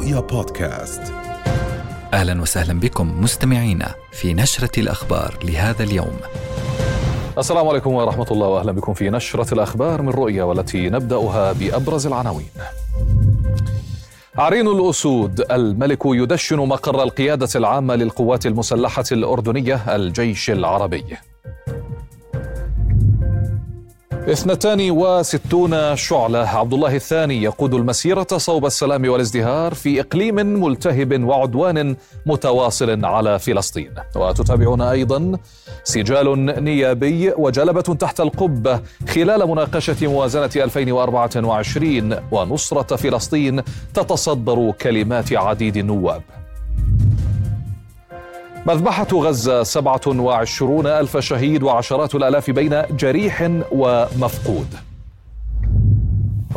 رؤيا بودكاست أهلا وسهلا بكم مستمعينا في نشرة الأخبار لهذا اليوم. السلام عليكم ورحمة الله واهلا بكم في نشرة الأخبار من رؤيا والتي نبدأها بأبرز العناوين. عرين الأسود الملك يدشن مقر القيادة العامة للقوات المسلحة الأردنية الجيش العربي. اثنتان وستون شعلة. عبد الله الثاني يقود المسيرة صوب السلام والازدهار في إقليم ملتهب وعدوان متواصل على فلسطين. وتتابعون أيضا سجال نيابي وجلبة تحت القبة خلال مناقشة موازنة 2024 ونصرة فلسطين تتصدر كلمات عديد النواب. مذبحة غزة 27 ألف شهيد وعشرات الآلاف بين جريح ومفقود.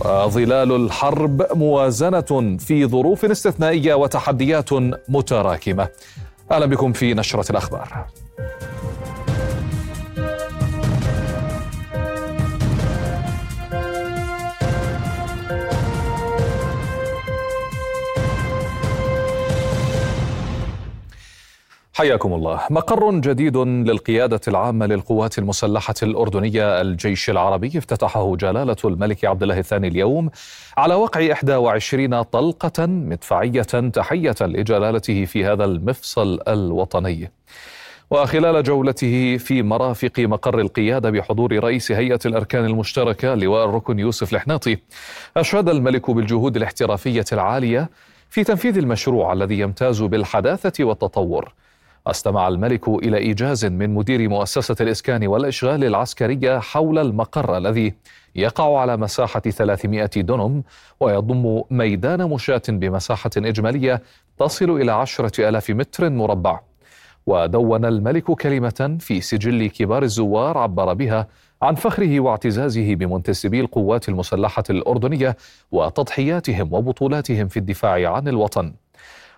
وظلال الحرب موازنة في ظروف استثنائية وتحديات متراكمة. أهلا بكم في نشرة الأخبار. حياكم الله مقر جديد للقيادة العامة للقوات المسلحة الأردنية الجيش العربي. افتتحه جلالة الملك عبد الله الثاني اليوم على وقع 21 طلقة مدفعية تحية لجلالته في هذا المفصل الوطني. وخلال جولته في مرافق مقر القيادة بحضور رئيس هيئة الأركان المشتركة لواء الركن يوسف الحناطي أشاد الملك بالجهود الاحترافية العالية في تنفيذ المشروع الذي يمتاز بالحداثة والتطور. أستمع الملك إلى إيجاز من مدير مؤسسة الإسكان والإشغال العسكرية حول المقر الذي يقع على مساحة 300 دنم ويضم ميدان مشاة بمساحة إجمالية تصل عشرة ألاف متر مربع. ودون الملك كلمة في سجل كبار الزوار عبر بها عن فخره واعتزازه بمنتسبي القوات المسلحة الأردنية وتضحياتهم وبطولاتهم في الدفاع عن الوطن.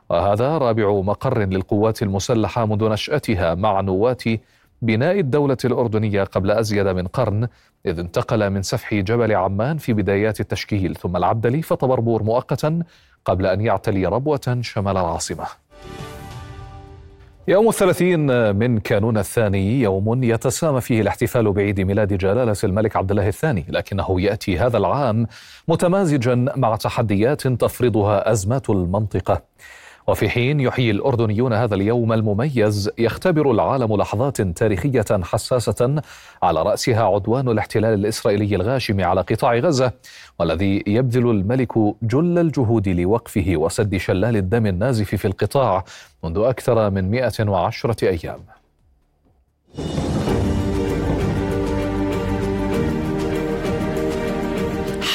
وهذا رابع مقر للقوات المسلحة منذ نشأتها مع نواة بناء الدولة الأردنية قبل أزيد من قرن إذ انتقل من سفح جبل عمان في بدايات التشكيل ثم العبدلي فطبربور مؤقتا قبل أن يعتلي ربوة شمال العاصمة. يوم الثلاثين من كانون الثاني يوم يتسامى فيه الاحتفال بعيد ميلاد جلالة الملك عبد الله الثاني لكنه يأتي هذا العام متمازجا مع تحديات تفرضها أزمات المنطقة. وفي حين يحيي الأردنيون هذا اليوم المميز يختبر العالم لحظات تاريخية حساسة على رأسها عدوان الاحتلال الإسرائيلي الغاشم على قطاع غزة والذي يبذل الملك جل الجهود لوقفه وسد شلال الدم النازف في القطاع منذ أكثر من 110 أيام.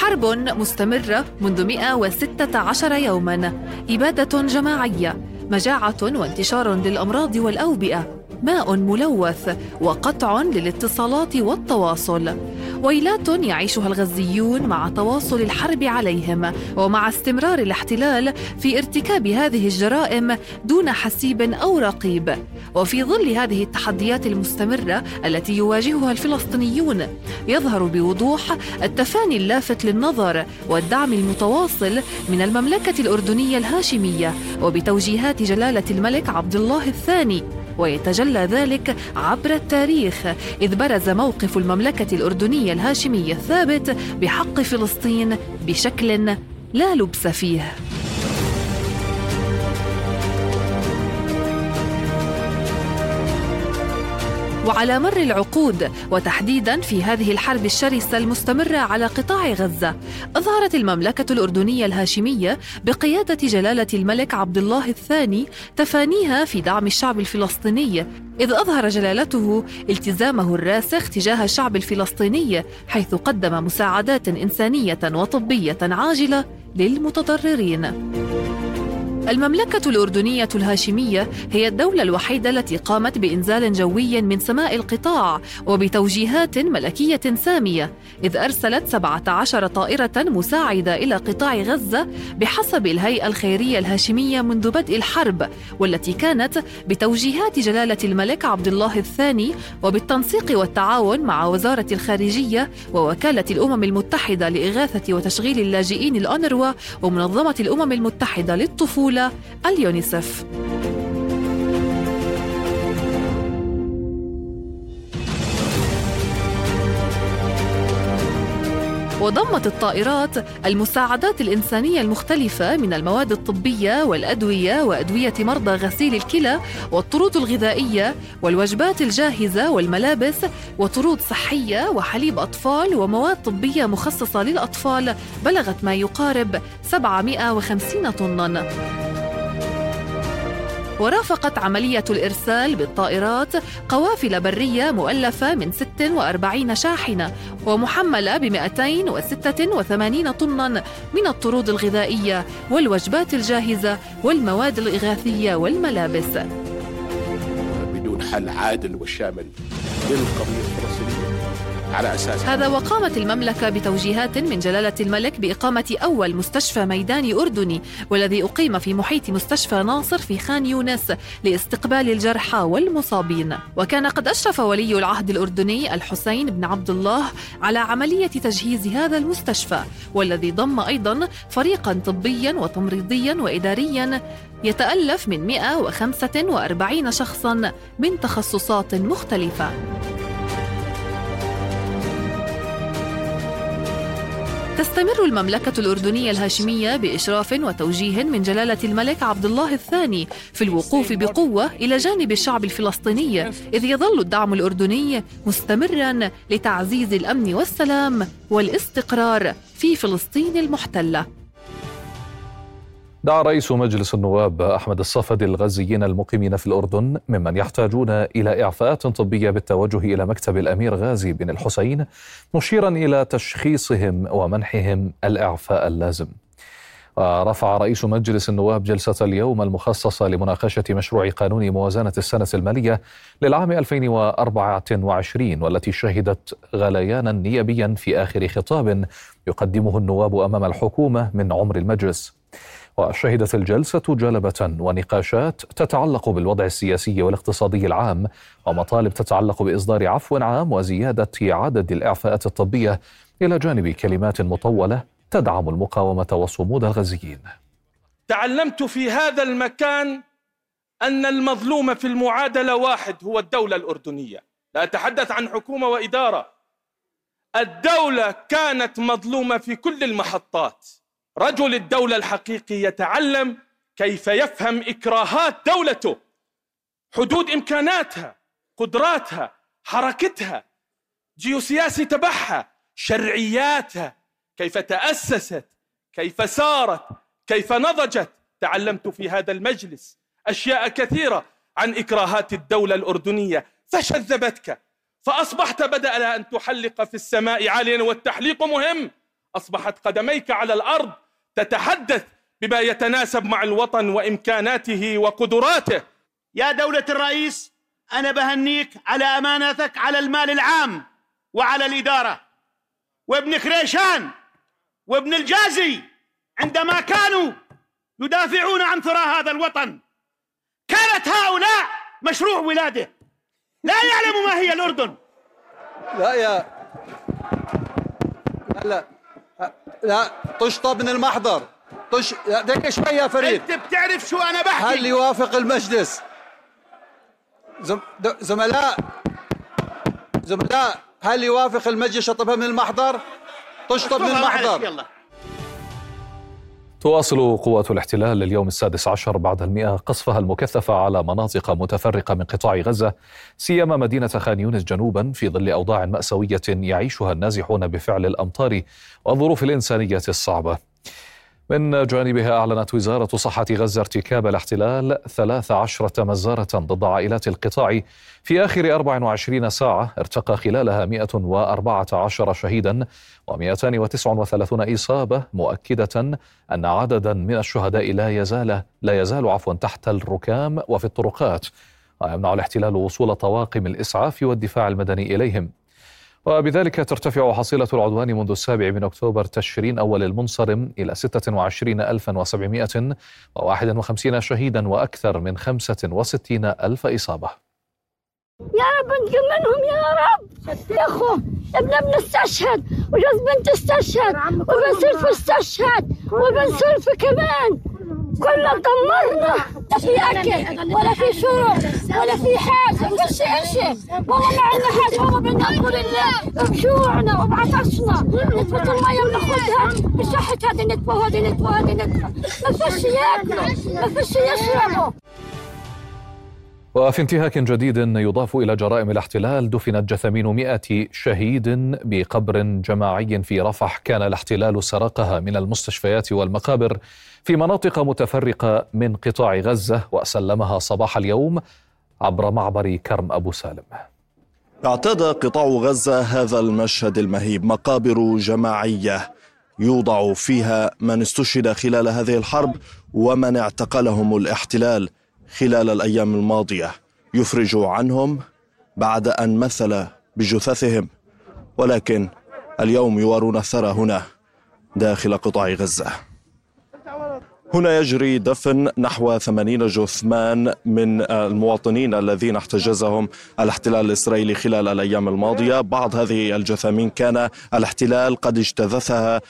حرب مستمرة منذ 116 يوما. إبادة جماعية مجاعة وانتشار للأمراض والأوبئة. ماء ملوث وقطع للاتصالات والتواصل. ويلات يعيشها الغزيون مع تواصل الحرب عليهم ومع استمرار الاحتلال في ارتكاب هذه الجرائم دون حسيب أو رقيب. وفي ظل هذه التحديات المستمرة التي يواجهها الفلسطينيون يظهر بوضوح التفاني اللافت للنظر والدعم المتواصل من المملكة الأردنية الهاشمية وبتوجيهات جلالة الملك عبد الله الثاني. ويتجلى ذلك عبر التاريخ إذ برز موقف المملكة الأردنية الهاشمية الثابت بحق فلسطين بشكل لا لبس فيه. وعلى مر العقود وتحديدا في هذه الحرب الشرسة المستمرة على قطاع غزة اظهرت المملكة الأردنية الهاشمية بقيادة جلالة الملك عبد الله الثاني تفانيها في دعم الشعب الفلسطيني إذ أظهر جلالته التزامه الراسخ تجاه الشعب الفلسطيني حيث قدم مساعدات إنسانية وطبية عاجلة للمتضررين. المملكة الأردنية الهاشمية هي الدولة الوحيدة التي قامت بإنزال جوي من سماء القطاع وبتوجيهات ملكية سامية إذ أرسلت 17 طائرة مساعدة إلى قطاع غزة بحسب الهيئة الخيرية الهاشمية منذ بدء الحرب والتي كانت بتوجيهات جلالة الملك عبد الله الثاني وبالتنسيق والتعاون مع وزارة الخارجية ووكالة الأمم المتحدة لإغاثة وتشغيل اللاجئين الأونروا ومنظمة الأمم المتحدة للطفولة. الدولة اليونيسف. وضمت الطائرات المساعدات الإنسانية المختلفة من المواد الطبية والأدوية وأدوية مرضى غسيل الكلى والطرود الغذائية والوجبات الجاهزة والملابس وطرود صحية وحليب أطفال ومواد طبية مخصصة للأطفال بلغت ما يقارب 750 طناً. ورافقت عملية الإرسال بالطائرات قوافل برية مؤلفة من 46 شاحنة ومحملة ب 286 طنا من الطرود الغذائية والوجبات الجاهزة والمواد الإغاثية والملابس. بدون حل عادل وشامل للقضية الفلسطينية على أساس. هذا وقامت المملكة بتوجيهات من جلالة الملك بإقامة أول مستشفى ميداني أردني والذي أقيم في محيط مستشفى ناصر في خان يونس لاستقبال الجرحى والمصابين. وكان قد أشرف ولي العهد الأردني الحسين بن عبد الله على عملية تجهيز هذا المستشفى والذي ضم أيضا فريقا طبيا وتمريضيا وإداريا يتألف من 145 شخصا من تخصصات مختلفة. تستمر المملكة الأردنية الهاشمية بإشراف وتوجيه من جلالة الملك عبد الله الثاني في الوقوف بقوة إلى جانب الشعب الفلسطيني إذ يظل الدعم الأردني مستمرا لتعزيز الأمن والسلام والاستقرار في فلسطين المحتلة. دعا رئيس مجلس النواب أحمد الصفدي الغزيين المقيمين في الأردن ممن يحتاجون إلى إعفاءات طبية بالتوجه إلى مكتب الأمير غازي بن الحسين مشيرا إلى تشخيصهم ومنحهم الإعفاء اللازم. ورفع رئيس مجلس النواب جلسة اليوم المخصصة لمناقشة مشروع قانون موازنة السنة المالية للعام 2024 والتي شهدت غليانا نيابيا في آخر خطاب يقدمه النواب أمام الحكومة من عمر المجلس. وشهدت الجلسة جلبة ونقاشات تتعلق بالوضع السياسي والاقتصادي العام ومطالب تتعلق بإصدار عفو عام وزيادة عدد الإعفاءات الطبية إلى جانب كلمات مطولة تدعم المقاومة وصمود الغزيين. تعلمت في هذا المكان أن المظلوم في المعادلة واحد هو الدولة الأردنية. لا أتحدث عن حكومة وإدارة. الدولة كانت مظلومة في كل المحطات. رجل الدولة الحقيقي يتعلم كيف يفهم إكراهات دولته حدود إمكاناتها قدراتها حركتها جيوسياسي تبعها شرعياتها كيف تأسست كيف سارت كيف نضجت. تعلمت في هذا المجلس أشياء كثيرة عن إكراهات الدولة الأردنية. فشذبتك فأصبحت بدأ أن تحلق في السماء عاليا والتحليق مهم. أصبحت قدميك على الأرض تتحدث بما يتناسب مع الوطن وإمكاناته وقدراته. يا دولة الرئيس أنا بهنيك على أمانتك على المال العام وعلى الإدارة. وابن خريشان وابن الجازي عندما كانوا يدافعون عن ثراء هذا الوطن كانت هؤلاء مشروع ولاده. لا يعلم ما هي الأردن. لا يا لا لا. لا تشطب من المحضر. طش دقيقة شوي يا فريد. أنت بتعرف شو أنا بحكي. هل يوافق المجلس؟ زم... زملاء زملاء هل يوافق المجلس شطبها من المحضر؟ تشطب من المحضر. يلا. تواصل قوات الاحتلال اليوم السادس عشر بعد المئة قصفها المكثفة على مناطق متفرقة من قطاع غزة سيما مدينة خان يونس جنوبا في ظل أوضاع مأساوية يعيشها النازحون بفعل الأمطار والظروف الإنسانية الصعبة. من جانبها أعلنت وزارة صحة غزة ارتكاب الاحتلال 13 مزارة ضد عائلات القطاع في آخر 24 ساعة ارتقى خلالها 114 شهيدا و239 إصابة مؤكدة أن عددا من الشهداء لا يزال لا يزال عفوا تحت الركام وفي الطرقات. ويمنع الاحتلال وصول طواقم الإسعاف والدفاع المدني إليهم. وبذلك ترتفع حصيلة العدوان منذ السابع من أكتوبر تشرين أول المنصرم إلى 26751 شهيدا وأكثر من 65 ألف إصابة. يا رب انتقم منهم يا رب. يا اخو ابن ابن استشهد وجوز بنت استشهد وابن سلف استشهد وابن سلف كمان. كلنا دمرنا. لا في أكل ولا في شرب ولا في حاجة. كل شيء والله ما عندنا حاجة. والله بنقول الله بجوعنا وبعطشنا. نتبة المية بناخذها بشحت هذه نتبة وهذه نتبة وهذه نتبة ما فيش ياكلوا. ما فيش يشربوا. وفي انتهاك جديد يضاف إلى جرائم الاحتلال دفنت جثامين مئة شهيد بقبر جماعي في رفح كان الاحتلال سرقها من المستشفيات والمقابر في مناطق متفرقة من قطاع غزة وسلمها صباح اليوم عبر معبر كرم أبو سالم. اعتاد قطاع غزة هذا المشهد المهيب مقابر جماعية يوضع فيها من استشهد خلال هذه الحرب ومن اعتقلهم الاحتلال. خلال الأيام الماضية يفرج عنهم بعد أن مثل بجثثهم. ولكن اليوم يوارون الثرى هنا داخل قطاع غزة. هنا يجري دفن نحو 80 جثمان من المواطنين الذين احتجزهم الاحتلال الإسرائيلي خلال الأيام الماضية، بعض هذه الجثامين كان الاحتلال قد اجتثثها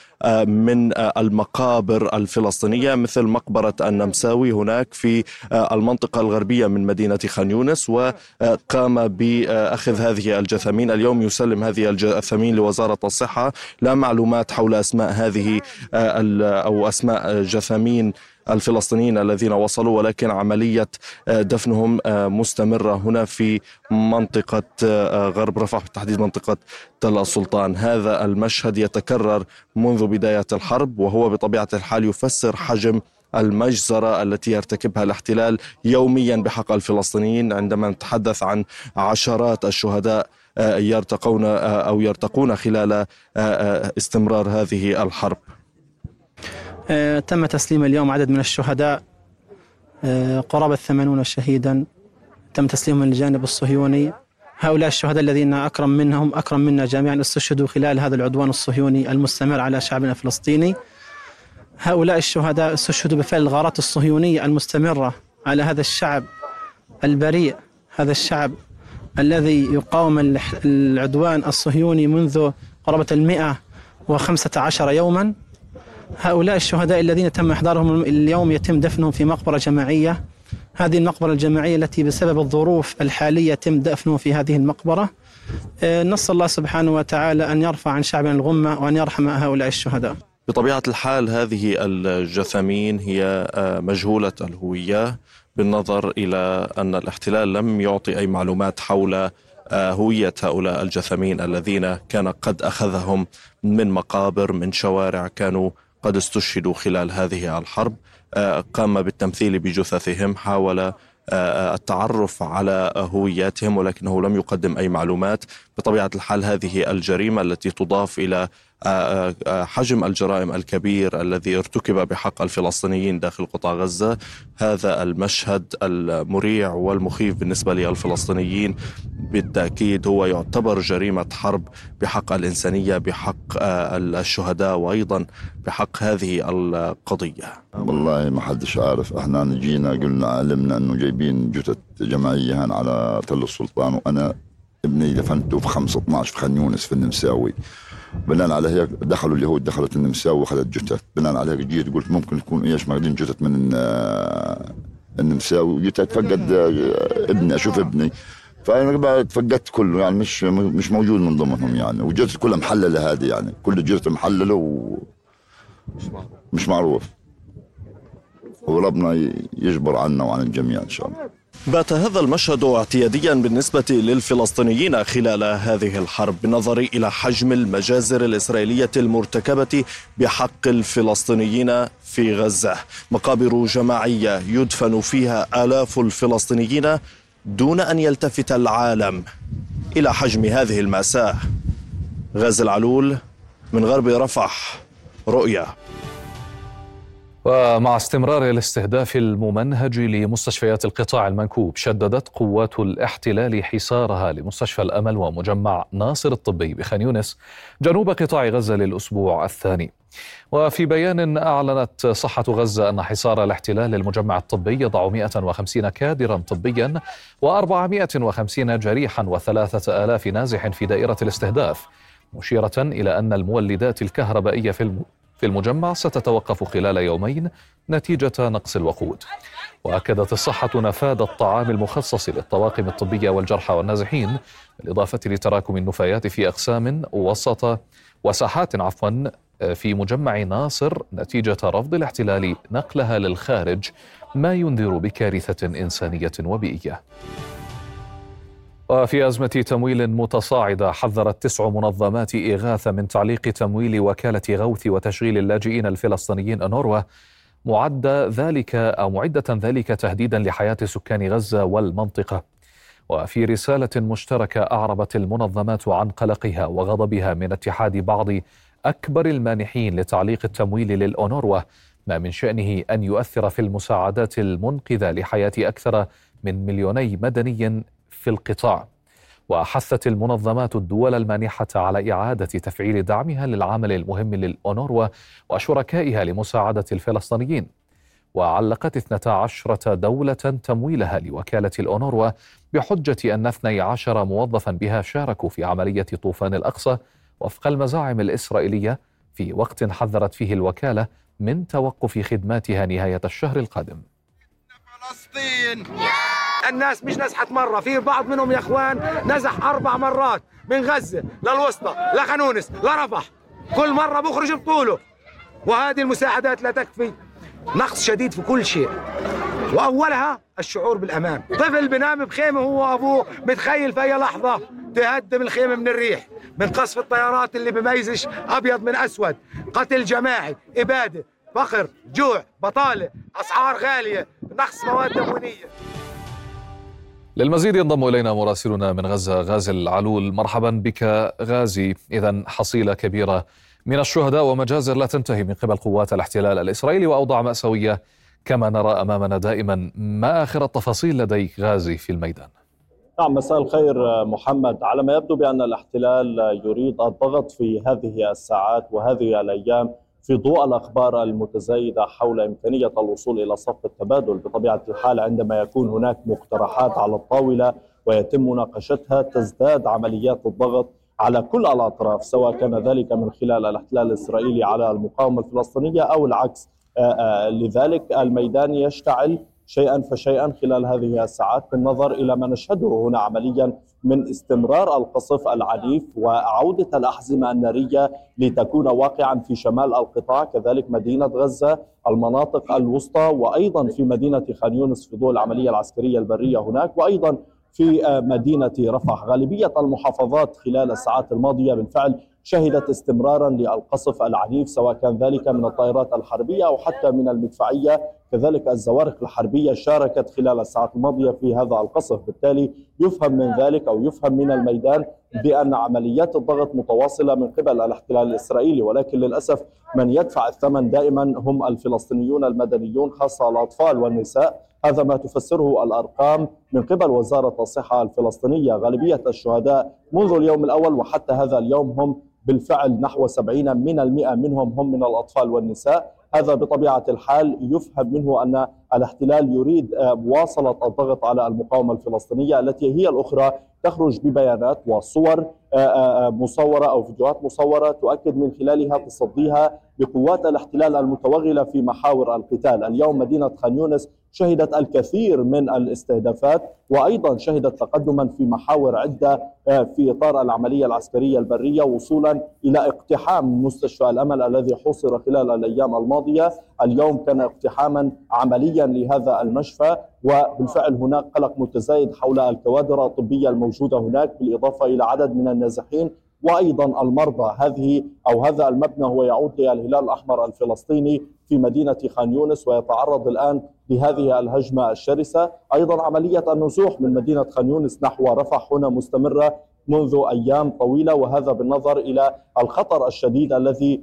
من المقابر الفلسطينية مثل مقبرة النمساوي هناك في المنطقة الغربية من مدينة خان يونس وقام بأخذ هذه الجثامين، اليوم يسلم هذه الجثامين لوزارة الصحة، لا معلومات حول أسماء هذه أو أسماء جثامين الفلسطينيين الذين وصلوا ولكن عملية دفنهم مستمرة هنا في منطقة غرب رفح بالتحديد منطقة تل السلطان. هذا المشهد يتكرر منذ بداية الحرب وهو بطبيعة الحال يفسر حجم المجزرة التي يرتكبها الاحتلال يوميا بحق الفلسطينيين عندما نتحدث عن عشرات الشهداء يرتقون أو يرتقون خلال استمرار هذه الحرب. آه، تم تسليم اليوم عدد من الشهداء آه، قرابة ثمانون شهيدا. تم تسليمهم للجانب الصهيوني. هؤلاء الشهداء الذين أكرم منهم أكرم منا جميعا استشهدوا خلال هذا العدوان الصهيوني المستمر على شعبنا الفلسطيني. هؤلاء الشهداء استشهدوا بفعل الغارات الصهيونية المستمرة على هذا الشعب البريء هذا الشعب الذي يقاوم العدوان الصهيوني منذ قرابة المئة وخمسة عشر يوما. هؤلاء الشهداء الذين تم إحضارهم اليوم يتم دفنهم في مقبرة جماعية. هذه المقبرة الجماعية التي بسبب الظروف الحالية يتم دفنهم في هذه المقبرة. آه، نسأل الله سبحانه وتعالى أن يرفع عن شعبنا الغمة وأن يرحم هؤلاء الشهداء. بطبيعة الحال هذه الجثامين هي آه، مجهولة الهوية بالنظر إلى أن الاحتلال لم يعطي أي معلومات حول آه، هوية هؤلاء الجثامين الذين كان قد أخذهم من مقابر من شوارع كانوا قد استشهدوا خلال هذه الحرب آه، قام بالتمثيل بجثثهم حاول آه، التعرف على هوياتهم ولكنه لم يقدم أي معلومات. بطبيعة الحال هذه الجريمة التي تضاف إلى حجم الجرائم الكبير الذي ارتكب بحق الفلسطينيين داخل قطاع غزة هذا المشهد المريع والمخيف بالنسبة للفلسطينيين. بالتأكيد هو يعتبر جريمة حرب بحق الإنسانية بحق الشهداء وأيضا بحق هذه القضية. والله ما حدش عارف. إحنا جينا قلنا علمنا إنه جايبين جثث جماعيه على تل السلطان وأنا ابني دفنته في 5 12 في خان يونس في النمساوي. بناء على هيك دخلوا اليهود دخلت النمساوي وأخذت جثث بناء على هيك جيت قلت ممكن يكون إيش ماخذين جثث من النمساوي وجيت أتفقد ابني أشوف ابني. فأنا تفقدت كله يعني مش مش موجود من ضمنهم يعني. وجثث كلها محللة هذه يعني. كل جثث محللة و مش معروف. وربنا يجبر عنا وعن الجميع إن شاء الله. بات هذا المشهد اعتياديا بالنسبة للفلسطينيين خلال هذه الحرب بالنظر إلى حجم المجازر الإسرائيلية المرتكبة بحق الفلسطينيين في غزة. مقابر جماعية يدفن فيها آلاف الفلسطينيين دون أن يلتفت العالم إلى حجم هذه المأساة. غاز العلول من غرب رفح رؤيا. ومع استمرار الاستهداف الممنهج لمستشفيات القطاع المنكوب شددت قوات الاحتلال حصارها لمستشفى الأمل ومجمع ناصر الطبي بخان يونس جنوب قطاع غزة للأسبوع الثاني. وفي بيان أعلنت صحة غزة أن حصار الاحتلال للمجمع الطبي يضع 150 كادرا طبيا و450 جريحا وثلاثة آلاف نازح في دائرة الاستهداف مشيرة إلى أن المولدات الكهربائية في المجمع ستتوقف خلال يومين نتيجة نقص الوقود. وأكدت الصحة نفاذ الطعام المخصص للطواقم الطبية والجرحى والنازحين بالإضافة لتراكم النفايات في أقسام وسط وساحات عفوا في مجمع ناصر نتيجة رفض الاحتلال نقلها للخارج ما ينذر بكارثة إنسانية وبيئية. وفي أزمة تمويل متصاعدة حذرت تسع منظمات إغاثة من تعليق تمويل وكالة غوث وتشغيل اللاجئين الفلسطينيين أنوروا معد ذلك أو معدة ذلك تهديدا لحياة سكان غزة والمنطقة. وفي رسالة مشتركة أعربت المنظمات عن قلقها وغضبها من اتحاد بعض أكبر المانحين لتعليق التمويل للأونروا ما من شأنه أن يؤثر في المساعدات المنقذة لحياة أكثر من مليوني مدني في القطاع. وحثت المنظمات الدول المانحة على إعادة تفعيل دعمها للعمل المهم للأونروا وشركائها لمساعدة الفلسطينيين. وعلقت 12 دولة تمويلها لوكالة الأونروا بحجة أن 12 موظفا بها شاركوا في عملية طوفان الأقصى وفق المزاعم الإسرائيلية في وقت حذرت فيه الوكالة من توقف خدماتها نهاية الشهر القادم. فلسطين الناس مش نزحت مرة. في بعض منهم يا إخوان نزح أربع مرات. من غزة للوسطى لخانونس لرفح كل مرة بخرج بطوله. وهذه المساعدات لا تكفي. نقص شديد في كل شيء. وأولها الشعور بالأمان. طفل بنام بخيمة هو وأبوه متخيل في أي لحظة. تهدم الخيمه من الريح. من قصف الطيارات اللي بميزش أبيض من أسود. قتل جماعي إبادة فقر جوع بطالة أسعار غالية. نقص مواد تموينيه للمزيد ينضم إلينا مراسلنا من غزة غازي العلول مرحبا بك غازي. اذا حصيلة كبيرة من الشهداء ومجازر لا تنتهي من قبل قوات الاحتلال الإسرائيلي وأوضاع مأساوية كما نرى أمامنا دائما. ما آخر التفاصيل لديك غازي في الميدان؟ نعم مساء الخير محمد. على ما يبدو بأن الاحتلال يريد الضغط في هذه الساعات وهذه الأيام في ضوء الأخبار المتزايدة حول إمكانية الوصول إلى صف التبادل. بطبيعة الحال عندما يكون هناك مقترحات على الطاولة ويتم مناقشتها تزداد عمليات الضغط على كل الأطراف سواء كان ذلك من خلال الاحتلال الإسرائيلي على المقاومة الفلسطينية أو العكس. لذلك الميدان يشتعل شيئا فشيئا خلال هذه الساعات بالنظر إلى ما نشهده هنا عمليا من استمرار القصف العنيف وعودة الأحزمة النارية لتكون واقعا في شمال القطاع كذلك مدينة غزة المناطق الوسطى وأيضا في مدينة خان يونس في ضوء العملية العسكرية البرية هناك وأيضا في مدينة رفح. غالبية المحافظات خلال الساعات الماضية بالفعل شهدت استمرارا للقصف العنيف سواء كان ذلك من الطائرات الحربية أو حتى من المدفعية كذلك الزوارق الحربية شاركت خلال الساعات الماضية في هذا القصف. بالتالي يفهم من ذلك أو يفهم من الميدان بأن عمليات الضغط متواصلة من قبل الاحتلال الإسرائيلي ولكن للأسف من يدفع الثمن دائما هم الفلسطينيون المدنيون خاصة الأطفال والنساء. هذا ما تفسره الأرقام من قبل وزارة الصحة الفلسطينية. غالبية الشهداء منذ اليوم الأول وحتى هذا اليوم هم بالفعل نحو 70 من المئة منهم هم من الأطفال والنساء. هذا بطبيعة الحال يفهم منه أن الاحتلال يريد مواصلة الضغط على المقاومة الفلسطينية التي هي الأخرى تخرج ببيانات وصور مصورة أو فيديوهات مصورة تؤكد من خلالها تصديها لقوات الاحتلال المتوغلة في محاور القتال. اليوم مدينة خان يونس شهدت الكثير من الاستهدافات وأيضا شهدت تقدما في محاور عدة آه، في إطار العملية العسكرية البرية وصولا إلى اقتحام مستشفى الأمل الذي حوصر خلال الأيام الماضية، اليوم كان اقتحاما عمليا لهذا المشفى وبالفعل هناك قلق متزايد حول الكوادر الطبية الموجودة هناك بالإضافة إلى عدد من النازحين وأيضا المرضى. هذه أو هذا المبنى هو يعود للهلال الأحمر الفلسطيني في مدينة خان يونس ويتعرض الآن لهذه الهجمة الشرسة، أيضا عملية النزوح من مدينة خان يونس نحو رفح هنا مستمرة منذ أيام طويلة وهذا بالنظر إلى الخطر الشديد الذي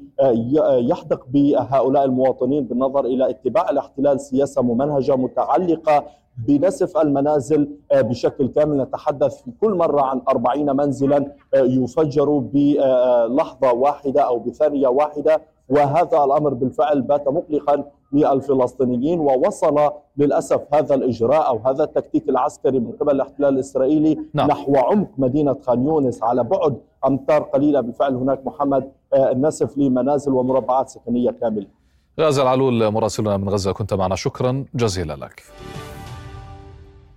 يحدق بهؤلاء المواطنين بالنظر إلى اتباع الاحتلال سياسة ممنهجة متعلقة بنسف المنازل آه، بشكل كامل. نتحدث في كل مرة عن 40 منزلا آه، يفجر بلحظة واحدة أو بثانية واحدة وهذا الأمر بالفعل بات مقلقا للفلسطينيين ووصل للأسف هذا الإجراء أو هذا التكتيك العسكري من قبل الاحتلال الإسرائيلي نعم. نحو عمق مدينة خان يونس على بعد أمتار قليلة بالفعل هناك محمد آه، النسف لمنازل ومربعات سكنية كاملة غازي العلول مراسلنا من غزة كنت معنا شكرا جزيلا لك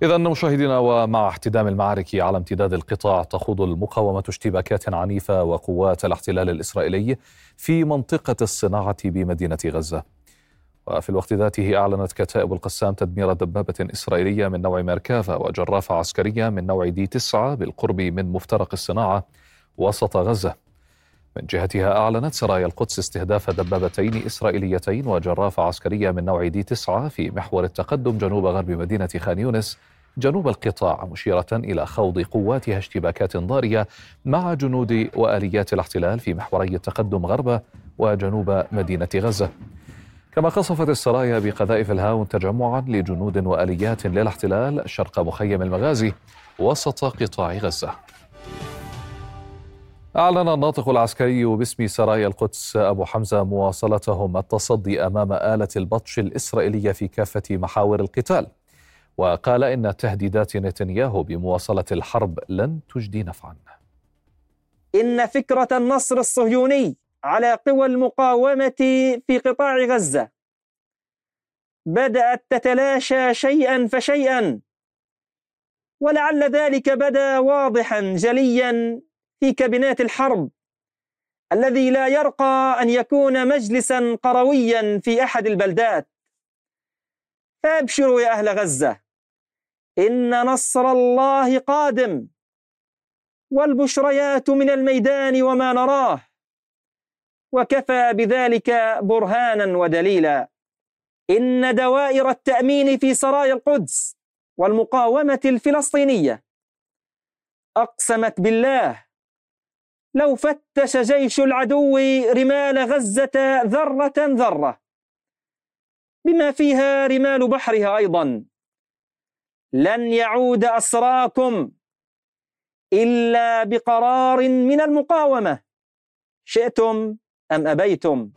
إذا مشاهدينا ومع احتدام المعارك على امتداد القطاع تخوض المقاومة اشتباكات عنيفة وقوات الاحتلال الإسرائيلي في منطقة الصناعة بمدينة غزة. وفي الوقت ذاته أعلنت كتائب القسام تدمير دبابة إسرائيلية من نوع ميركافا وجرافة عسكرية من نوع دي 9 بالقرب من مفترق الصناعة وسط غزة. من جهتها أعلنت سرايا القدس استهداف دبابتين إسرائيليتين وجرافة عسكرية من نوع دي 9 في محور التقدم جنوب غرب مدينة خان يونس جنوب القطاع مشيرة إلى خوض قواتها اشتباكات ضارية مع جنود وآليات الاحتلال في محوري التقدم غرب وجنوب مدينة غزة كما قصفت السرايا بقذائف الهاون تجمعا لجنود وآليات للاحتلال شرق مخيم المغازي وسط قطاع غزة. أعلن الناطق العسكري باسم سرايا القدس أبو حمزة مواصلتهم التصدي أمام آلة البطش الإسرائيلية في كافة محاور القتال وقال إن تهديدات نتنياهو بمواصلة الحرب لن تجدي نفعا. إن فكرة النصر الصهيوني على قوى المقاومة في قطاع غزة. بدأت تتلاشى شيئا فشيئا ولعل ذلك بدا واضحا جليا في كابينات الحرب الذي لا يرقى أن يكون مجلسا قرويا في أحد البلدات. فأبشروا يا أهل غزة إن نصر الله قادم والبشريات من الميدان وما نراه. وكفى بذلك برهانا ودليلا. إن دوائر التأمين في سرايا القدس والمقاومة الفلسطينية أقسمت بالله لو فتش جيش العدو رمال غزة ذرة ذرة بما فيها رمال بحرها أيضا. لن يعود أسراكم إلا بقرار من المقاومة. شئتم؟ أم أبيتم؟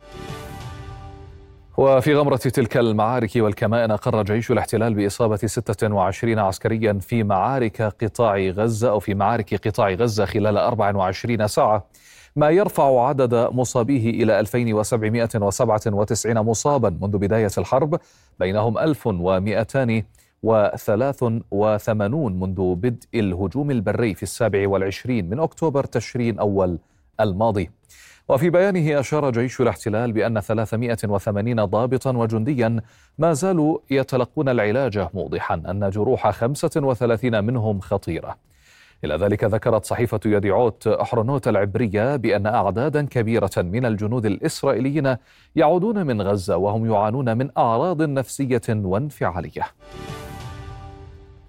وفي غمرة تلك المعارك والكمائن أقر جيش الاحتلال بإصابة 26 عسكريا في معارك قطاع غزة أو في معارك قطاع غزة خلال 24 ساعة. ما يرفع عدد مصابيه إلى 2797 مصابا منذ بداية الحرب بينهم 1283 منذ بدء الهجوم البري في السابع والعشرين من أكتوبر تشرين أول الماضي. وفي بيانه أشار جيش الاحتلال بأن 380 ضابطا وجنديا ما زالوا يتلقون العلاج موضحا أن جروح 35 منهم خطيرة. إلى ذلك ذكرت صحيفة يديعوت أحرنوت العبرية بأن أعدادا كبيرة من الجنود الإسرائيليين يعودون من غزة وهم يعانون من أعراض نفسية وانفعالية.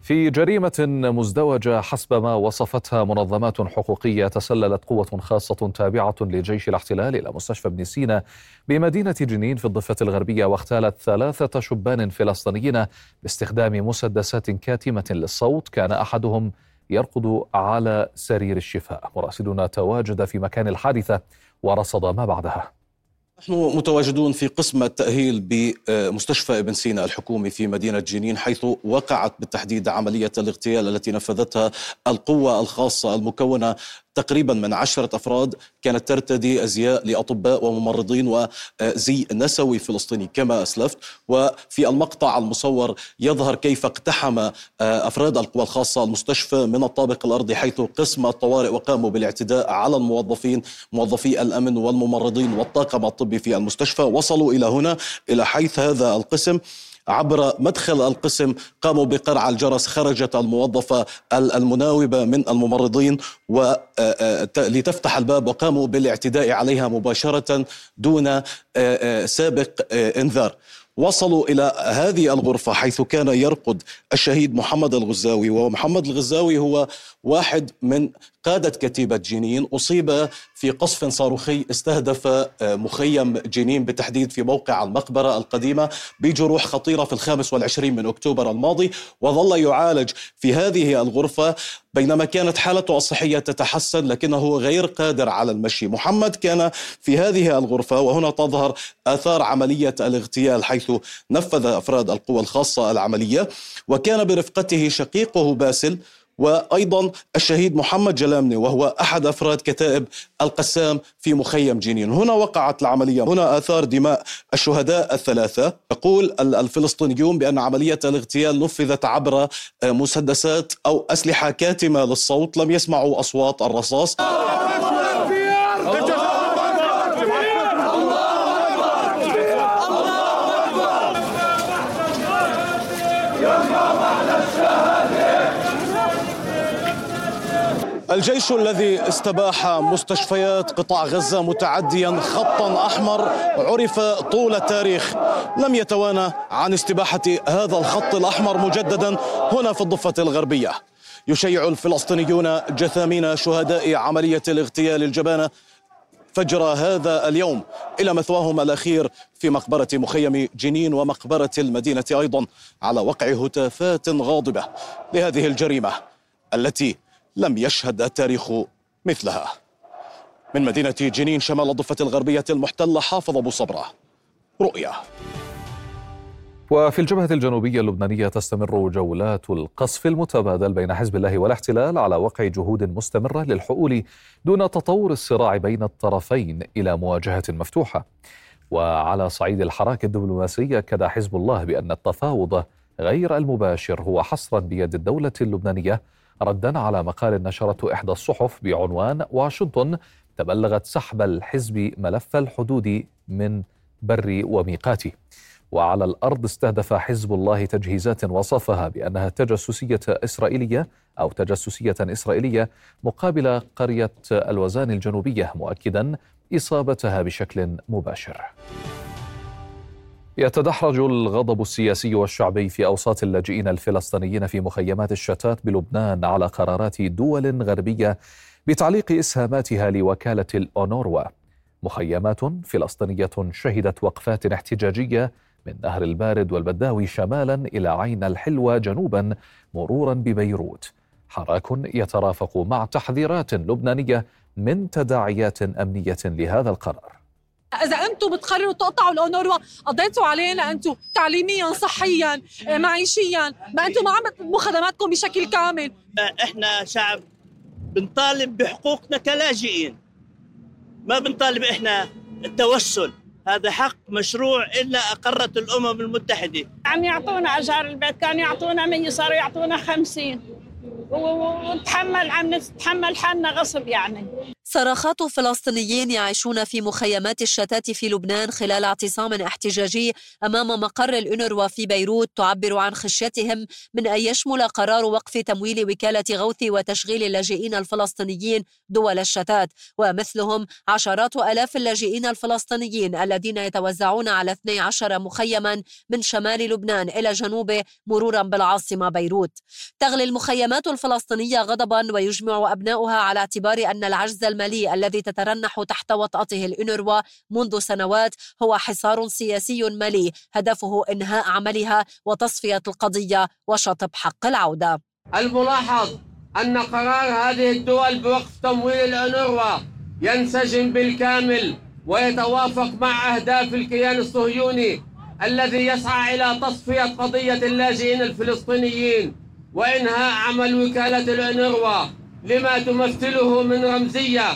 في جريمة مزدوجة حسب ما وصفتها منظمات حقوقية تسللت قوة خاصة تابعة لجيش الاحتلال إلى مستشفى ابن سينا بمدينة جنين في الضفة الغربية واغتالت ثلاثة شبان فلسطينيين باستخدام مسدسات كاتمة للصوت. كان أحدهم يرقد على سرير الشفاء. مراسلنا تواجد في مكان الحادثة ورصد ما بعدها. نحن متواجدون في قسم التأهيل بمستشفى ابن سينا الحكومي في مدينة جنين حيث وقعت بالتحديد عملية الاغتيال التي نفذتها القوة الخاصة المكونة تقريبا من عشرة أفراد كانت ترتدي أزياء لأطباء وممرضين وزي نسوي فلسطيني كما أسلفت. وفي المقطع المصور يظهر كيف اقتحم آه، أفراد القوى الخاصة المستشفى من الطابق الأرضي حيث قسم الطوارئ وقاموا بالاعتداء على الموظفين موظفي الأمن والممرضين والطاقم الطبي في المستشفى. وصلوا إلى هنا إلى حيث هذا القسم. عبر مدخل القسم قاموا بقرع الجرس خرجت الموظفة المناوبة من الممرضين لتفتح الباب وقاموا بالاعتداء عليها مباشرة دون سابق انذار. وصلوا إلى هذه الغرفة حيث كان يرقد الشهيد محمد الغزاوي. ومحمد الغزاوي هو واحد من قادة كتيبة جنين. أصيب في قصف صاروخي استهدف آه، مخيم جنين بالتحديد في موقع المقبرة القديمة بجروح خطيرة في الخامس والعشرين من أكتوبر الماضي. وظل يعالج في هذه الغرفة بينما كانت حالته الصحية تتحسن لكنه غير قادر على المشي. محمد كان في هذه الغرفة وهنا تظهر آثار عملية الاغتيال حيث نفذ أفراد القوى الخاصة العملية وكان برفقته شقيقه باسل وأيضا الشهيد محمد جلامني وهو أحد أفراد كتائب القسام في مخيم جنين، هنا وقعت العملية، هنا آثار دماء الشهداء الثلاثة، يقول الفلسطينيون بأن عملية الاغتيال نفذت عبر مسدسات أو أسلحة كاتمة للصوت، لم يسمعوا أصوات الرصاص. الجيش الذي استباح مستشفيات قطاع غزة متعديا خطا أحمر عرف طول التاريخ. لم يتوانى عن استباحة هذا الخط الأحمر مجددا هنا في الضفة الغربية. يشيع الفلسطينيون جثامين شهداء عملية الاغتيال الجبانة فجر هذا اليوم إلى مثواهم الأخير في مقبرة مخيم جنين ومقبرة المدينة أيضا على وقع هتافات غاضبة لهذه الجريمة التي لم يشهد التاريخ مثلها. من مدينة جنين شمال الضفة الغربية المحتلة حافظ أبو صبرة. رؤيا. وفي الجبهة الجنوبية اللبنانية تستمر جولات القصف المتبادل بين حزب الله والاحتلال على وقع جهود مستمرة للحؤول دون تطور الصراع بين الطرفين إلى مواجهة مفتوحة. وعلى صعيد الحراك الدبلوماسي أكد حزب الله بأن التفاوض غير المباشر هو حصرا بيد الدولة اللبنانية ردا على مقال نشرته إحدى الصحف بعنوان واشنطن تبلغت سحب الحزب ملف الحدود من بري وميقاتي وعلى الأرض استهدف حزب الله تجهيزات وصفها بأنها تجسسية إسرائيلية أو تجسسية إسرائيلية مقابل قرية الوزان الجنوبية مؤكدا إصابتها بشكل مباشر. يتدحرج الغضب السياسي والشعبي في أوساط اللاجئين الفلسطينيين في مخيمات الشتات بلبنان على قرارات دول غربية بتعليق إسهاماتها لوكالة الاونروا. مخيمات فلسطينية شهدت وقفات احتجاجية من نهر البارد والبداوي شمالا إلى عين الحلوه جنوبا مرورا ببيروت. حراك يترافق مع تحذيرات لبنانية من تداعيات أمنية لهذا القرار. إذا أنتم بتقرروا تقطعوا الاونروا قضيتوا علينا أنتم تعليميا صحيا معيشيا. ما أنتم ما عم تقدموا خدماتكم بشكل كامل. إحنا شعب بنطالب بحقوقنا كلاجئين. ما بنطالب إحنا التوسل. هذا حق مشروع إلا أقرت الأمم المتحدة. عم يعطونا اجار البيت كانوا يعطونا 100 صاروا يعطونا 50 ونتحمل عم نتحمل حالنا غصب يعني. صراخات فلسطينيين يعيشون في مخيمات الشتات في لبنان خلال اعتصام احتجاجي أمام مقر الأونروا في بيروت تعبر عن خشيتهم من أن يشمل قرار وقف تمويل وكالة غوث وتشغيل اللاجئين الفلسطينيين دول الشتات ومثلهم عشرات آلاف اللاجئين الفلسطينيين الذين يتوزعون على 12 مخيما من شمال لبنان إلى جنوبه مرورا بالعاصمة بيروت. تغلي المخيمات الفلسطينية غضبا ويجمع أبناؤها على اعتبار أن العجز المالي الذي تترنح تحت وطأته الأونروا منذ سنوات هو حصار سياسي مالي هدفه إنهاء عملها وتصفية القضية وشطب حق العودة. الملاحظ أن قرار هذه الدول بوقف تمويل الأونروا ينسجم بالكامل ويتوافق مع أهداف الكيان الصهيوني الذي يسعى إلى تصفية قضية اللاجئين الفلسطينيين وإنهاء عمل وكالة الأونروا لما تمثله من رمزية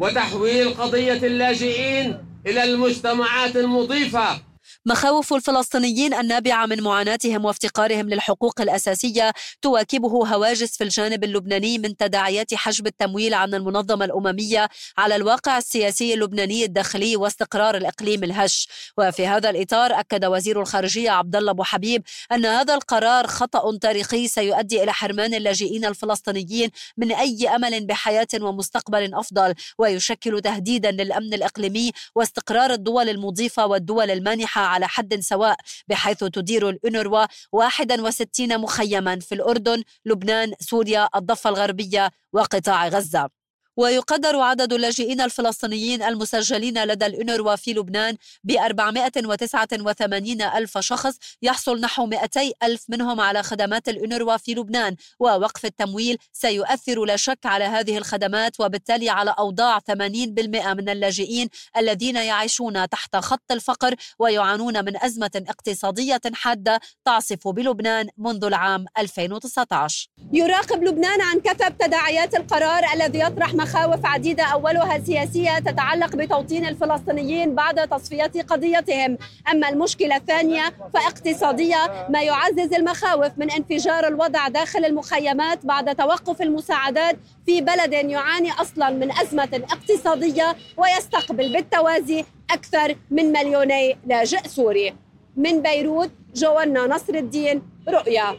وتحويل قضية اللاجئين إلى المجتمعات المضيفة. مخاوف الفلسطينيين النابعة من معاناتهم وافتقارهم للحقوق الأساسية تواكبه هواجس في الجانب اللبناني من تداعيات حجب التمويل عن المنظمة الأممية على الواقع السياسي اللبناني الداخلي واستقرار الإقليم الهش. وفي هذا الإطار أكد وزير الخارجية عبد الله أبو حبيب أن هذا القرار خطأ تاريخي سيؤدي إلى حرمان اللاجئين الفلسطينيين من أي أمل بحياة ومستقبل أفضل ويشكل تهديدا للأمن الإقليمي واستقرار الدول المضيفة والدول المانحة. على حد سواء بحيث تدير الأونروا 61 مخيما في الأردن لبنان سوريا الضفة الغربية وقطاع غزة. ويقدر عدد اللاجئين الفلسطينيين المسجلين لدى الأونروا في لبنان ب 489 ألف شخص يحصل نحو 200 ألف منهم على خدمات الأونروا في لبنان. ووقف التمويل سيؤثر لا شك على هذه الخدمات وبالتالي على أوضاع 80% من اللاجئين الذين يعيشون تحت خط الفقر ويعانون من أزمة اقتصادية حادة تعصف بلبنان منذ العام 2019 يراقب لبنان عن كثب تداعيات القرار الذي يطرح مخاوف عديدة أولها سياسية تتعلق بتوطين الفلسطينيين بعد تصفية قضيتهم. أما المشكلة الثانية فاقتصادية ما يعزز المخاوف من انفجار الوضع داخل المخيمات بعد توقف المساعدات في بلد يعاني أصلا من أزمة اقتصادية ويستقبل بالتوازي أكثر من مليوني لاجئ سوري. من بيروت جوانا نصر الدين رؤيا.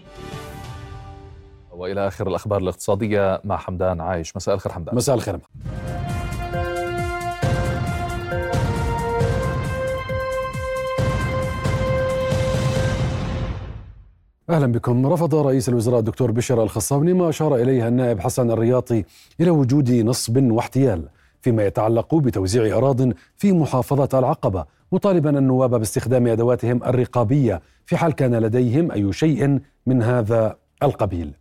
وإلى آخر الأخبار الاقتصادية مع حمدان عايش. مساء الخير حمدان. مساء الخير. أهلا بكم. رفض رئيس الوزراء الدكتور بشر الخصاوني ما أشار إليه النائب حسن الرياطي إلى وجود نصب واحتيال فيما يتعلق بتوزيع اراض في محافظه العقبة مطالبا النواب باستخدام أدواتهم الرقابية في حال كان لديهم أي شيء من هذا القبيل.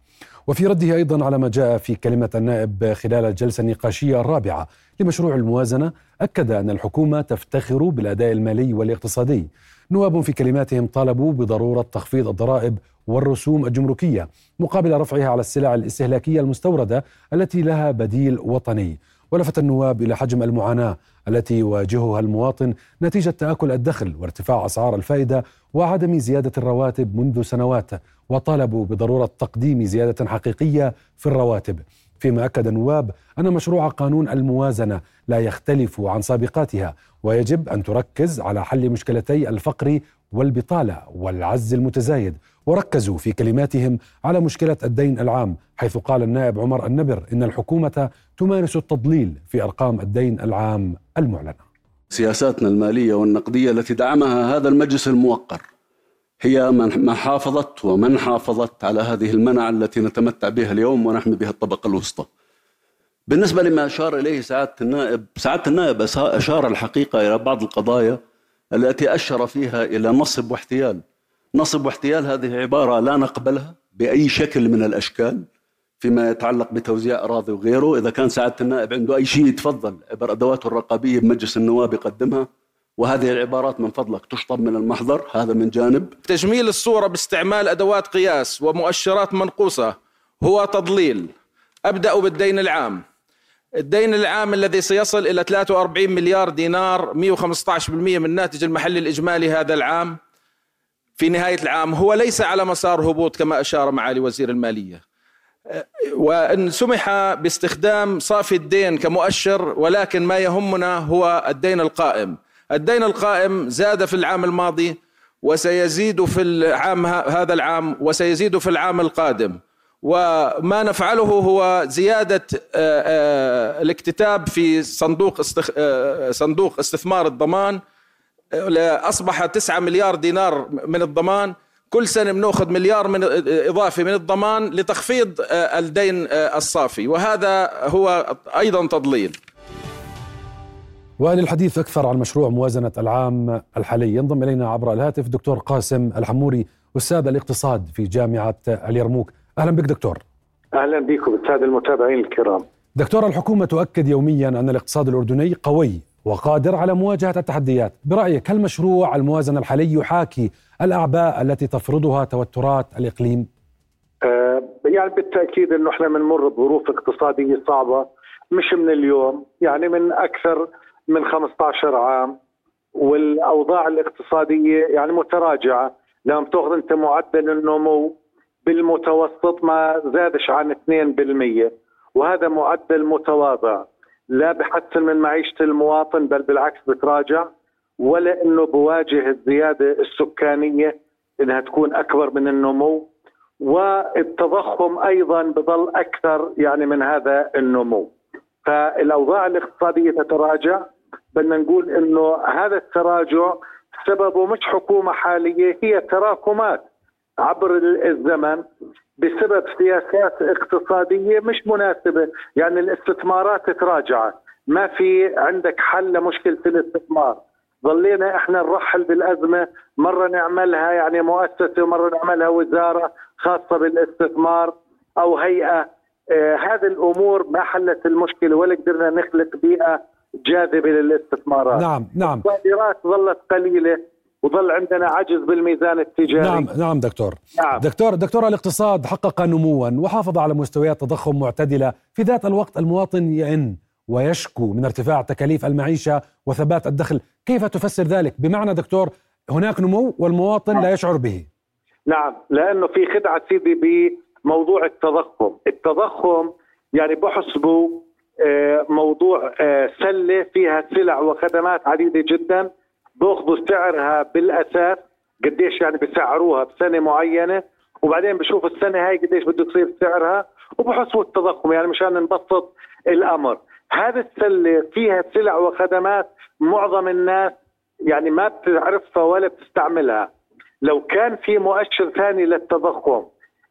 وفي رده أيضا على ما جاء في كلمة النائب خلال الجلسة النقاشية الرابعة لمشروع الموازنة أكد أن الحكومة تفتخر بالأداء المالي والاقتصادي. نواب في كلماتهم طالبوا بضرورة تخفيض الضرائب والرسوم الجمركية مقابل رفعها على السلع الاستهلاكية المستوردة التي لها بديل وطني. ولفت النواب إلى حجم المعاناة التي يواجهها المواطن نتيجة تآكل الدخل وارتفاع أسعار الفائدة وعدم زيادة الرواتب منذ سنوات وطالبوا بضرورة تقديم زيادة حقيقية في الرواتب. فيما اكد النواب أن مشروع قانون الموازنة لا يختلف عن سابقاتها ويجب أن تركز على حل مشكلتي الفقر والبطالة والعز المتزايد وركزوا في كلماتهم على مشكلة الدين العام حيث قال النائب عمر النبر إن الحكومة تمارس التضليل في أرقام الدين العام المعلنة. سياساتنا المالية والنقدية التي دعمها هذا المجلس الموقر هي من ما حافظت ومن حافظت على هذه المنع التي نتمتع بها اليوم ونحمي بها الطبقة الوسطى. بالنسبة لما أشار إليه سعادة النائب، سعادة النائب أشار الحقيقة إلى بعض القضايا التي أشر فيها إلى نصب واحتيال. نصب واحتيال هذه عبارة لا نقبلها بأي شكل من الأشكال فيما يتعلق بتوزيع أراضي وغيره، إذا كان سعادة النائب عنده أي شيء يتفضل عبر أدواته الرقابية بمجلس النواب يقدمها وهذه العبارات من فضلك تشطب من المحضر هذا من جانب. تجميل الصورة باستعمال أدوات قياس ومؤشرات منقوصة هو تضليل. أبدأ بالدين العام. الدين العام الذي سيصل إلى 43 مليار دينار 115% من الناتج المحلي الإجمالي هذا العام. في نهاية العام هو ليس على مسار هبوط كما أشار معالي وزير المالية. وإن سمح باستخدام صافي الدين كمؤشر ولكن ما يهمنا هو الدين القائم. الدين القائم زاد في العام الماضي وسيزيد في العام هذا العام وسيزيد في العام القادم. وما نفعله هو زيادة الاكتتاب في صندوق استخ... صندوق استثمار الضمان أصبح 9 مليار دينار من الضمان. كل سنة بنأخذ مليار من إضافي من الضمان لتخفيض الدين الصافي. وهذا هو أيضا تضليل. وللحديث أكثر عن مشروع موازنة العام الحالي. ينضم إلينا عبر الهاتف دكتور قاسم الحموري أستاذ الاقتصاد في جامعة اليرموك. أهلا بك دكتور. أهلا بكم السادة المتابعين الكرام. دكتور الحكومة تؤكد يوميا أن الاقتصاد الأردني قوي وقادر على مواجهة التحديات. برأيك هل مشروع الموازنة الحالي يحاكي الأعباء التي تفرضها توترات الإقليم؟ أه يعني بالتأكيد إنه إحنا بنمر بظروف اقتصادية صعبة مش من اليوم. يعني من أكثر من 15 عام والأوضاع الاقتصادية يعني متراجعة. لما تاخذ أنت معدل النمو بالمتوسط ما زادش عن 2% وهذا معدل متواضع. لا بحسن من معيشة المواطن بل بالعكس بتراجع ولا إنه بواجه الزيادة السكانية إنها تكون أكبر من النمو. والتضخم أيضا بظل أكثر يعني من هذا النمو. فالأوضاع الاقتصادية تتراجع بدنا نقول إنه هذا التراجع سببه مش حكومة حالية هي تراكمات عبر الزمن بسبب سياسات اقتصادية مش مناسبة، يعني الاستثمارات تراجعت، ما في عندك حل لمشكلة الاستثمار، ظلينا إحنا نرحل بالأزمة، مرة نعملها يعني مؤسسة ومرة نعملها وزارة خاصة بالاستثمار أو هيئة، آه هذه الأمور ما حلت المشكلة ولا قدرنا نخلق بيئة جاذبه للاستثمارات. نعم نعم. الصادرات ظلت قليلة وظل عندنا عجز بالميزان التجاري. نعم نعم دكتور. نعم. دكتور دكتور الاقتصاد حقق نموا وحافظ على مستويات تضخم معتدلة. في ذات الوقت المواطن يئن ويشكو من ارتفاع تكاليف المعيشة وثبات الدخل. كيف تفسر ذلك؟ بمعنى دكتور هناك نمو والمواطن لا يشعر به. نعم لأنه في خدعة سيدي بموضوع التضخم. التضخم يعني بحسبوا موضوع سلة فيها سلع وخدمات عديدة جدا. بأخذوا سعرها بالأساس قديش يعني بسعروها بسنة معينة. وبعدين بشوفوا السنة هاي قديش بده يصير سعرها وبحسبوا التضخم يعني مشان نبسط الأمر. هذه السلة فيها سلع وخدمات معظم الناس يعني ما بتعرفها ولا بتستعملها. لو كان في مؤشر ثاني للتضخم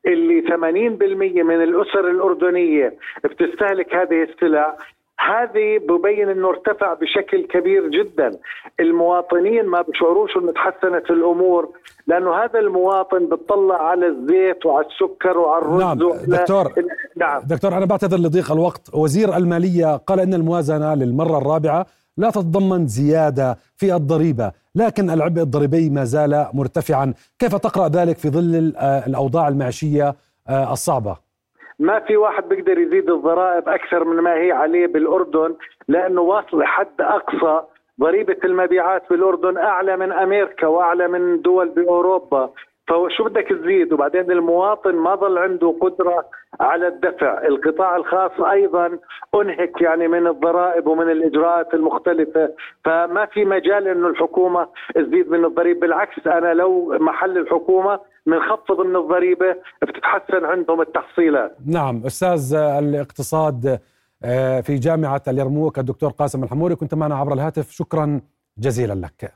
اللي 80% من الأسر الأردنية بتستهلك هذه السلع. هذه ببين إنه ارتفع بشكل كبير جدا. المواطنين ما بشعروش إنه تحسنت الأمور لأنه هذا المواطن بتطلع على الزيت وعلى السكر وعلى الرز نعم دكتور. نعم. دكتور أنا بعتذر لضيق الوقت. وزير المالية قال إن الموازنة للمرة الرابعة لا تتضمن زيادة في الضريبة لكن العبء الضريبي ما زال مرتفعا. كيف تقرأ ذلك في ظل الأوضاع المعيشية الصعبة؟ ما في واحد بيقدر يزيد الضرائب أكثر من ما هي عليه بالأردن لأنه واصل حد أقصى ضريبة المبيعات بالأردن أعلى من أمريكا وأعلى من دول بأوروبا. فشو بدك تزيد؟ وبعدين المواطن ما ظل عنده قدرة على الدفع، القطاع الخاص أيضا أنهك يعني من الضرائب ومن الإجراءات المختلفة، فما في مجال إنه الحكومة تزيد من الضريبة، بالعكس أنا لو محل الحكومة بنخفض من الضريبة بتتحسن عندهم التحصيلات. نعم أستاذ الاقتصاد في جامعة اليرموك الدكتور قاسم الحموري كنت معنا عبر الهاتف. شكرا جزيلا لك.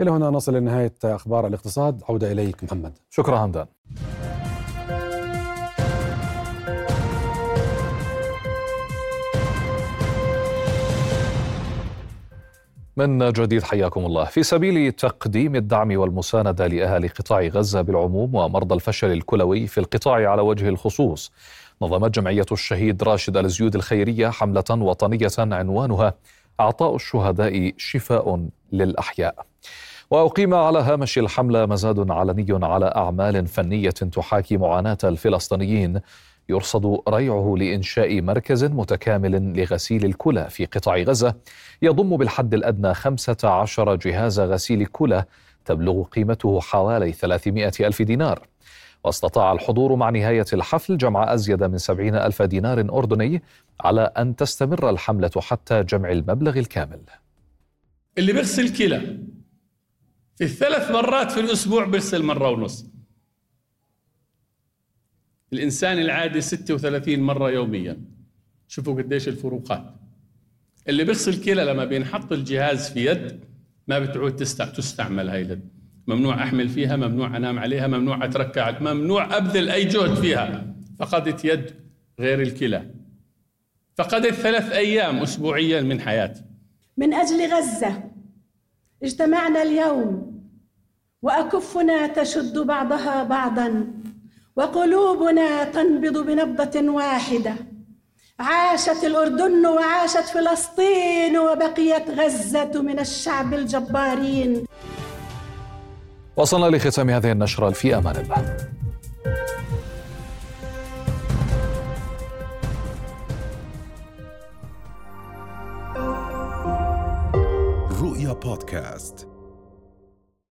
إلى هنا نصل لنهاية أخبار الاقتصاد. عودة إليك محمد. شكرا همدان. من جديد حياكم الله. في سبيل تقديم الدعم والمساندة لأهالي قطاع غزة بالعموم ومرضى الفشل الكلوي في القطاع على وجه الخصوص نظمت جمعية الشهيد راشد الزيود الخيرية حملة وطنية عنوانها أعطاء الشهداء شفاء للأحياء. وأقيم على هامش الحملة مزاد علني على أعمال فنية تحاكي معاناة الفلسطينيين. يرصد ريعه لإنشاء مركز متكامل لغسيل الكلى في قطاع غزة. يضم بالحد الأدنى 15 جهاز غسيل كلى تبلغ قيمته حوالي 300 ألف دينار. واستطاع الحضور مع نهاية الحفل جمع أزيد من 70 ألف دينار أردني على أن تستمر الحملة حتى جمع المبلغ الكامل. اللي بيغسل كلى في الثلاث مرات في الأسبوع بيغسل مرة ونص. الإنسان العادي 36 مرة يوميا. شوفوا قديش الفروقات. اللي بيغسل كلى لما بينحط الجهاز في يد ما بتعود تستعمل هاي اليد. ممنوع أحمل فيها ممنوع أنام عليها ممنوع أتركع ممنوع أبذل أي جهد فيها. فقدت يد غير الكلى. فقدت ثلاث أيام أسبوعيا من حياتي. من أجل غزة. اجتمعنا اليوم. وأكفنا تشد بعضها بعضا. وقلوبنا تنبض بنبضة واحدة. عاشت الأردن وعاشت فلسطين وبقيت غزة من الشعب الجبارين. وصلنا لختام هذه النشرة في أمان الله. رؤيا بودكاست.